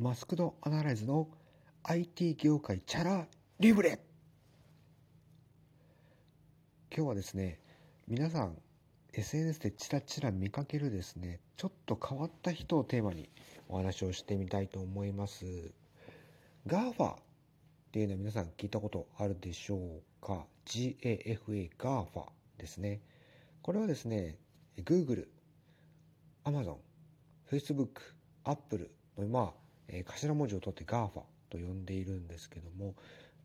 マスクドアナライズの IT 業界チャラリブレ。今日はですね皆さん SNS でチラチラ見かけるですねちょっと変わった人をテーマにお話をしてみたいと思います。GAFA っていうのは皆さん聞いたことあるでしょうか？GAFA GAFA ですね。これはですね Google、Amazon、Facebook、Apple のまあ、えー、頭文字を取って GAFA と呼んでいるんですけども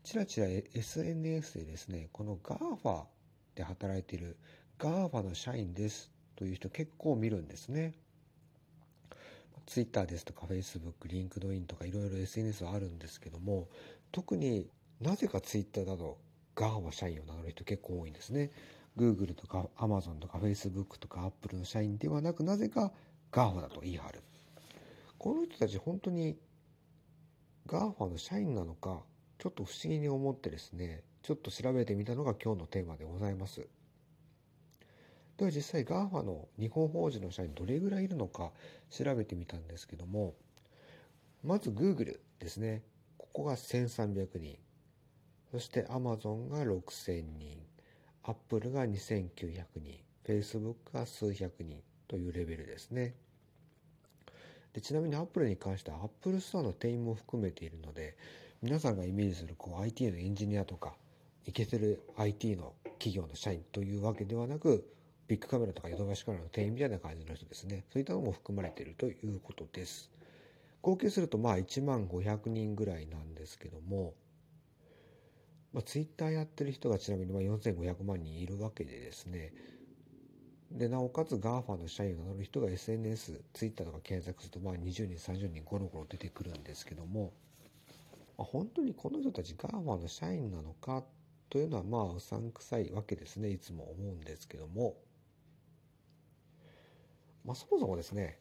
ちらちら SNS でですねこの GAFA で働いている GAFA の社員ですという人結構見るんですね。Twitter ですとか Facebook、LinkedIn とかいろいろ SNS はあるんですけども特になぜか Twitter だと GAFA 社員を名乗る人結構多いんですね。Google とか Amazon とか Facebook とか Apple の社員ではなくなぜか GAFA だと言い張る。この人たち本当に GAFA の社員なのかちょっと不思議に思ってですねちょっと調べてみたのが今日のテーマでございます。では実際 GAFA の日本法人の社員どれぐらいいるのか調べてみたんですけどもまず Google ですね。ここが1300人。そして Amazon が6000人。Apple が2900人。Facebook が数百人というレベルですね。でちなみに Apple に関しては Apple Store の店員も含めているので皆さんがイメージするこう IT のエンジニアとかいけてる IT の企業の社員というわけではなくビッグカメラとかヨドバシカメラの店員みたいな感じの人ですね。そういったのも含まれているということです。合計するとまあ1万500人ぐらいなんですけども、まあ、ツイッターやってる人がちなみにま4500万人いるわけでですねでなおかつ GAFA の社員を名乗る人が SNS、ツイッターとか検索するとまあ20人、30人ゴロゴロ出てくるんですけども、まあ、本当にこの人たち GAFA の社員なのかというのはまあうさんくさいわけですね。いつも思うんですけども、まあ、そもそもですね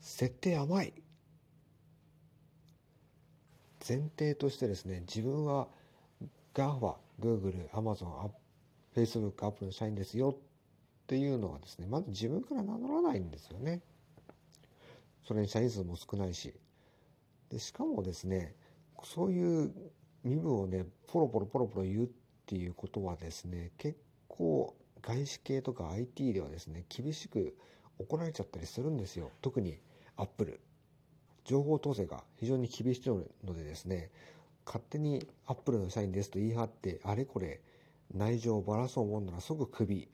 設定甘い。前提としてですね自分は GAFA、Google、Amazon、Facebook、Apple の社員ですよっていうのはですねまず自分から名乗らないんですよね。それに社員数も少ないし。でしかもですねそういう身分をねポロポロポロポロ言うっていうことはですね結構外資系とか IT ではですね厳しく怒られちゃったりするんですよ。特にアップル。情報統制が非常に厳しいのでですね勝手にアップルの社員ですと言い張ってあれこれ内情をばらそうもんなら即クビ。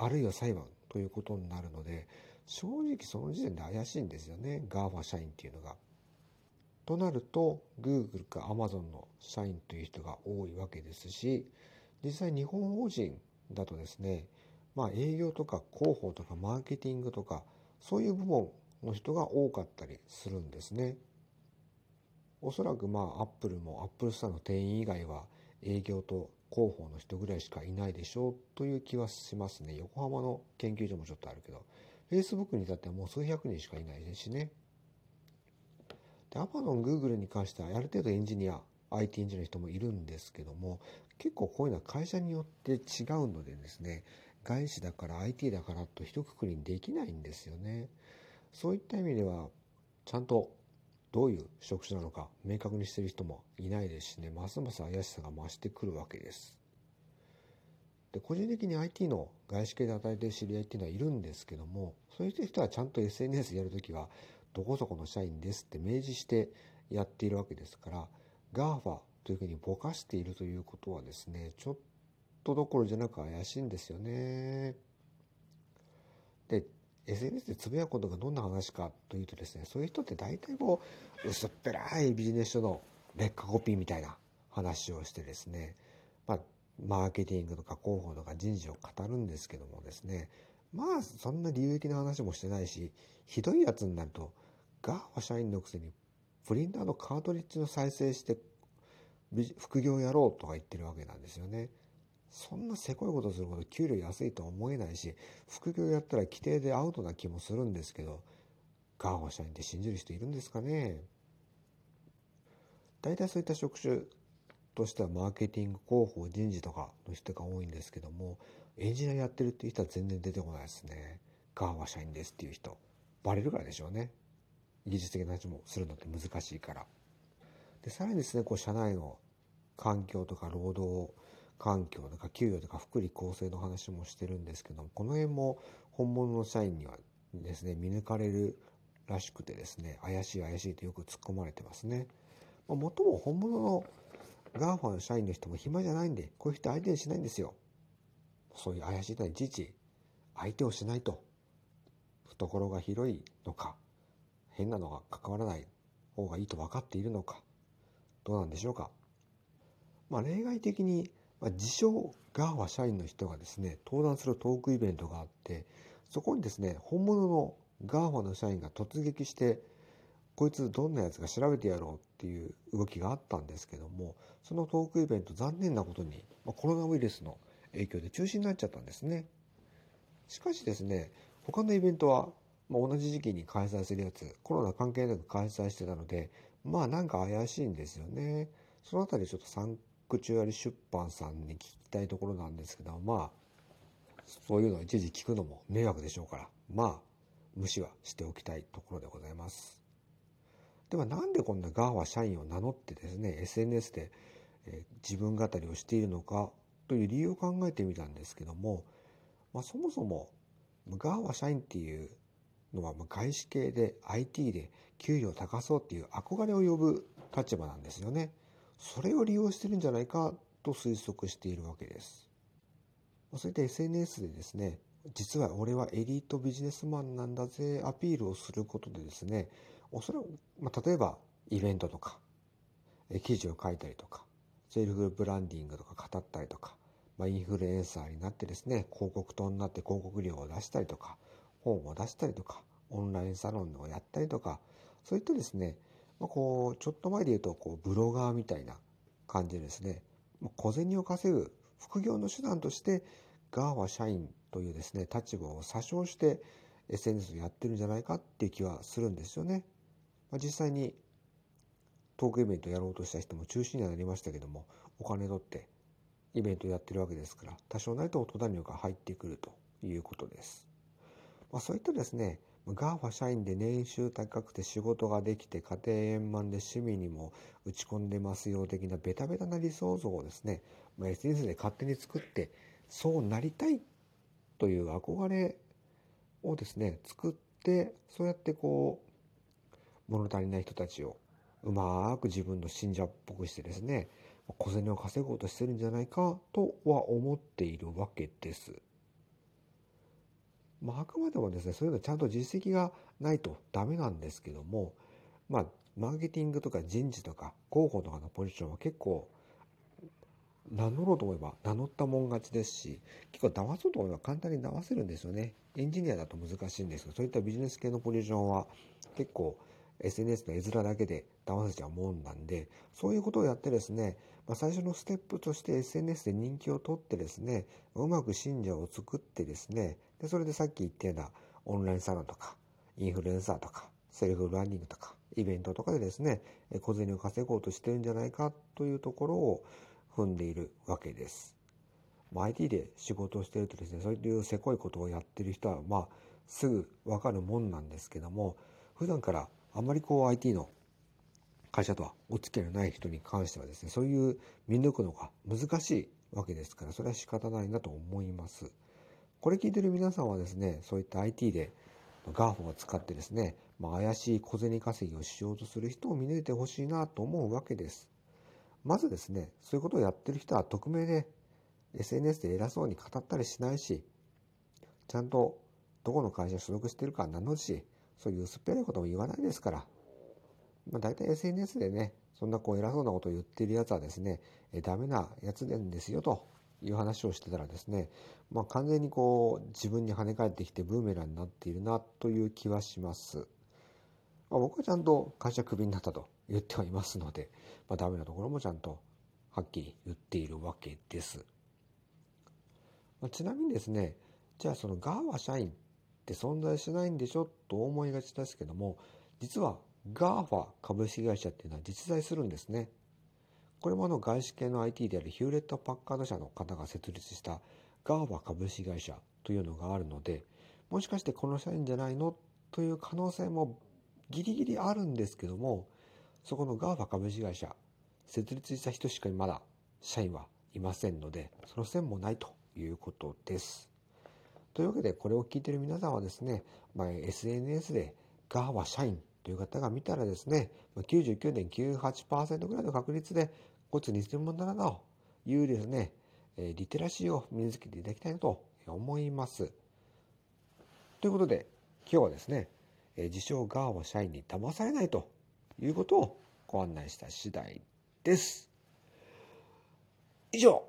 あるいは裁判ということになるので正直その時点で怪しいんですよね GAFA 社員っていうのが。となると Google か Amazon の社員という人が多いわけですし実際日本法人だとですねまあ営業とか広報とかマーケティングとかそういう部門の人が多かったりするんですね。おそらくまあアップルもアップルスターの店員以外は営業と広報の人ぐらいしかいないでしょうという気はしますね。横浜の研究所もちょっとあるけど、Facebook に至ってはもう数百人しかいないですしね。で、Amazon、Google に関しては、ある程度エンジニア、IT エンジニアの人もいるんですけども、結構こういうのは会社によって違うのでですね、外資だから IT だからと一括りにできないんですよね。そういった意味では、ちゃんとどういう職種なのか明確にしてる人もいないですしね、ますます怪しさが増してくるわけです。で、個人的に IT の外資系で働いてる知り合いっていうのはいるんですけども、そういう人はちゃんと SNS やるときは、どこそこの社員ですって明示してやっているわけですから、GAFA というふうにぼかしているということはですね、ちょっとどころじゃなく怪しいんですよね。で、SNS でつぶやくことがどんな話かというとですね、そういう人って大体こう、薄っぺらいビジネス書の劣化コピーみたいな話をしてですね、まあ、マーケティングとか広報とか人事を語るんですけどもですね、まあ、そんな有益な話もしてないし、ひどいやつになると、 GAFA 社員のくせに、プリンターのカートリッジの再生して、副業やろうとか言ってるわけなんですよね。そんなせこいことするほど給料安いとは思えないし、副業やったら規定でアウトな気もするんですけど、 GAFA 社員って信じる人いるんですかね？大体そういった職種としてはマーケティング、広報、人事とかの人が多いんですけども、エンジニアやってるっていう人は全然出てこないですね。 GAFA 社員ですっていう人。バレるからでしょうね。技術的な話もするのって難しいから。で、さらにですね、こう、社内の環境とか労働環境とか給与とか福利厚生の話もしてるんですけども、この辺も本物の社員にはですね、見抜かれるらしくてですね、怪しい怪しいとよく突っ込まれてますね。まあ、もっとも本物の GAFA の社員の人も暇じゃないんで、こういう人相手にしないんですよ。そういう怪しい人はいちいち相手をしないと。懐が広いのか、変なのが関わらない方がいいと分かっているのか、どうなんでしょうか。まあ、例外的に、まあ、自称 GAFA 社員の人がですね、登壇するトークイベントがあって、そこにですね、本物の GAFA の社員が突撃して、こいつどんなやつか調べてやろうっていう動きがあったんですけども、そのトークイベント残念なことに、まあ、コロナウイルスの影響で中止になっちゃったんですね。しかしですね、他のイベントは、まあ、同じ時期に開催するやつ、コロナ関係なく開催してたので、まあなんか怪しいんですよね。そのあたりちょっとサンクチュアリ出版さんに聞きたいところなんですけど、まあ、そういうのを一時聞くのも迷惑でしょうから、まあ、無視はしておきたいところでございます。ではなんでこんな GAFA 社員を名乗ってですね、SNS で、自分語りをしているのかという理由を考えてみたんですけども、まあ、そもそもガーは社員っていうのは外資系で IT で給与を高そうっていう憧れを呼ぶ立場なんですよね。それを利用してるんじゃないかと推測しているわけです。そういった SNS でですね、実は俺はエリートビジネスマンなんだぜアピールをすることでですね、おそらく、まあ、例えばイベントとか、記事を書いたりとか、セルフブランディングとか語ったりとか、まあ、インフルエンサーになってですね、広告塔になって広告料を出したりとか、本を出したりとか、オンラインサロンをやったりとか、そういったですね、まあ、こう、ちょっと前で言うと、こう、ブロガーみたいな感じでですね、まあ、小銭を稼ぐ副業の手段として、ガーは社員というですね、立場を詐称して SNS をやってるんじゃないかっていう気はするんですよね。まあ、実際にトークイベントやろうとした人も中止にはなりましたけども、お金取ってイベントやってるわけですから、多少なりと音谷が入ってくるということです。まあ、そういったですね、GAFA 社員で年収高くて仕事ができて家庭円満で趣味にも打ち込んでますよ的なベタベタな理想像をですね、まあ、SNS で勝手に作ってそうなりたいという憧れをですね、作ってそうやってこう物足りない人たちをうまく自分の信者っぽくしてですね、小銭を稼ごうとしてるんじゃないかとは思っているわけです。まあ、あくまでもですね、そういうのちゃんと実績がないとダメなんですけども、まあ、マーケティングとか人事とか広報とかのポジションは結構名乗ろうと思えば名乗ったもん勝ちですし、結構騙そうと思えば簡単に騙せるんですよね。エンジニアだと難しいんですけど、そういったビジネス系のポジションは結構 SNS の絵面だけで騙せちゃうもんなんで、そういうことをやってですね、まあ、最初のステップとして SNS で人気を取ってですね、うまく信者を作ってですね、で、それでさっき言ったようなオンラインサロンとか、インフルエンサーとか、セルフランニングとか、イベントとかでですね、小銭を稼ごうとしてるんじゃないかというところを踏んでいるわけです。まあ、IT で仕事をしてるとですね、そういうせこいことをやってる人は、まあ、すぐわかるもんなんですけども、普段からあんまりこう IT の会社とはお付き合いのない人に関してはですね、そういう見抜くのが難しいわけですから、それは仕方ないなと思います。これ聞いてる皆さんはですね、そういった IT で GAFO を使ってですね、まあ、怪しい小銭稼ぎをしようとする人を見抜いてほしいなと思うわけです。まずですね、そういうことをやってる人は匿名で SNS で偉そうに語ったりしないし、ちゃんとどこの会社所属してるか名乗るし、そういう薄っぺらいことも言わないですから。まあ大体 SNS でね、そんなこう偉そうなことを言ってるやつはですね、えダメなやつなんですよという話をしてたらですね、まあ完全にこう自分に跳ね返ってきてブーメランになっているなという気はします。まあ、僕はちゃんと会社クビになったと言ってはいますので、まあダメなところもちゃんとはっきり言っているわけです。まあ、ちなみにですね、じゃあそのガーワ社員って存在しないんでしょと思いがちですけども、実は GAFA 株式会社っていうのは実在するんですね。これもあの外資系の IT であるヒューレット・パッカード社の方が設立した GAFA 株式会社というのがあるので、もしかしてこの社員じゃないのという可能性もギリギリあるんですけども、そこの GAFA 株式会社、設立した人しかまだ社員はいませんので、その線もないということです。というわけで、これを聞いている皆さんはですね、まあ、SNS で GAFA 社員という方が見たらですね、99.98%ぐらいの確率で、こいつ偽物だなというですね、リテラシーを身につけていただきたいなと思います。ということで、今日はですね、自称ガーは社員に騙されないということをご案内した次第です。以上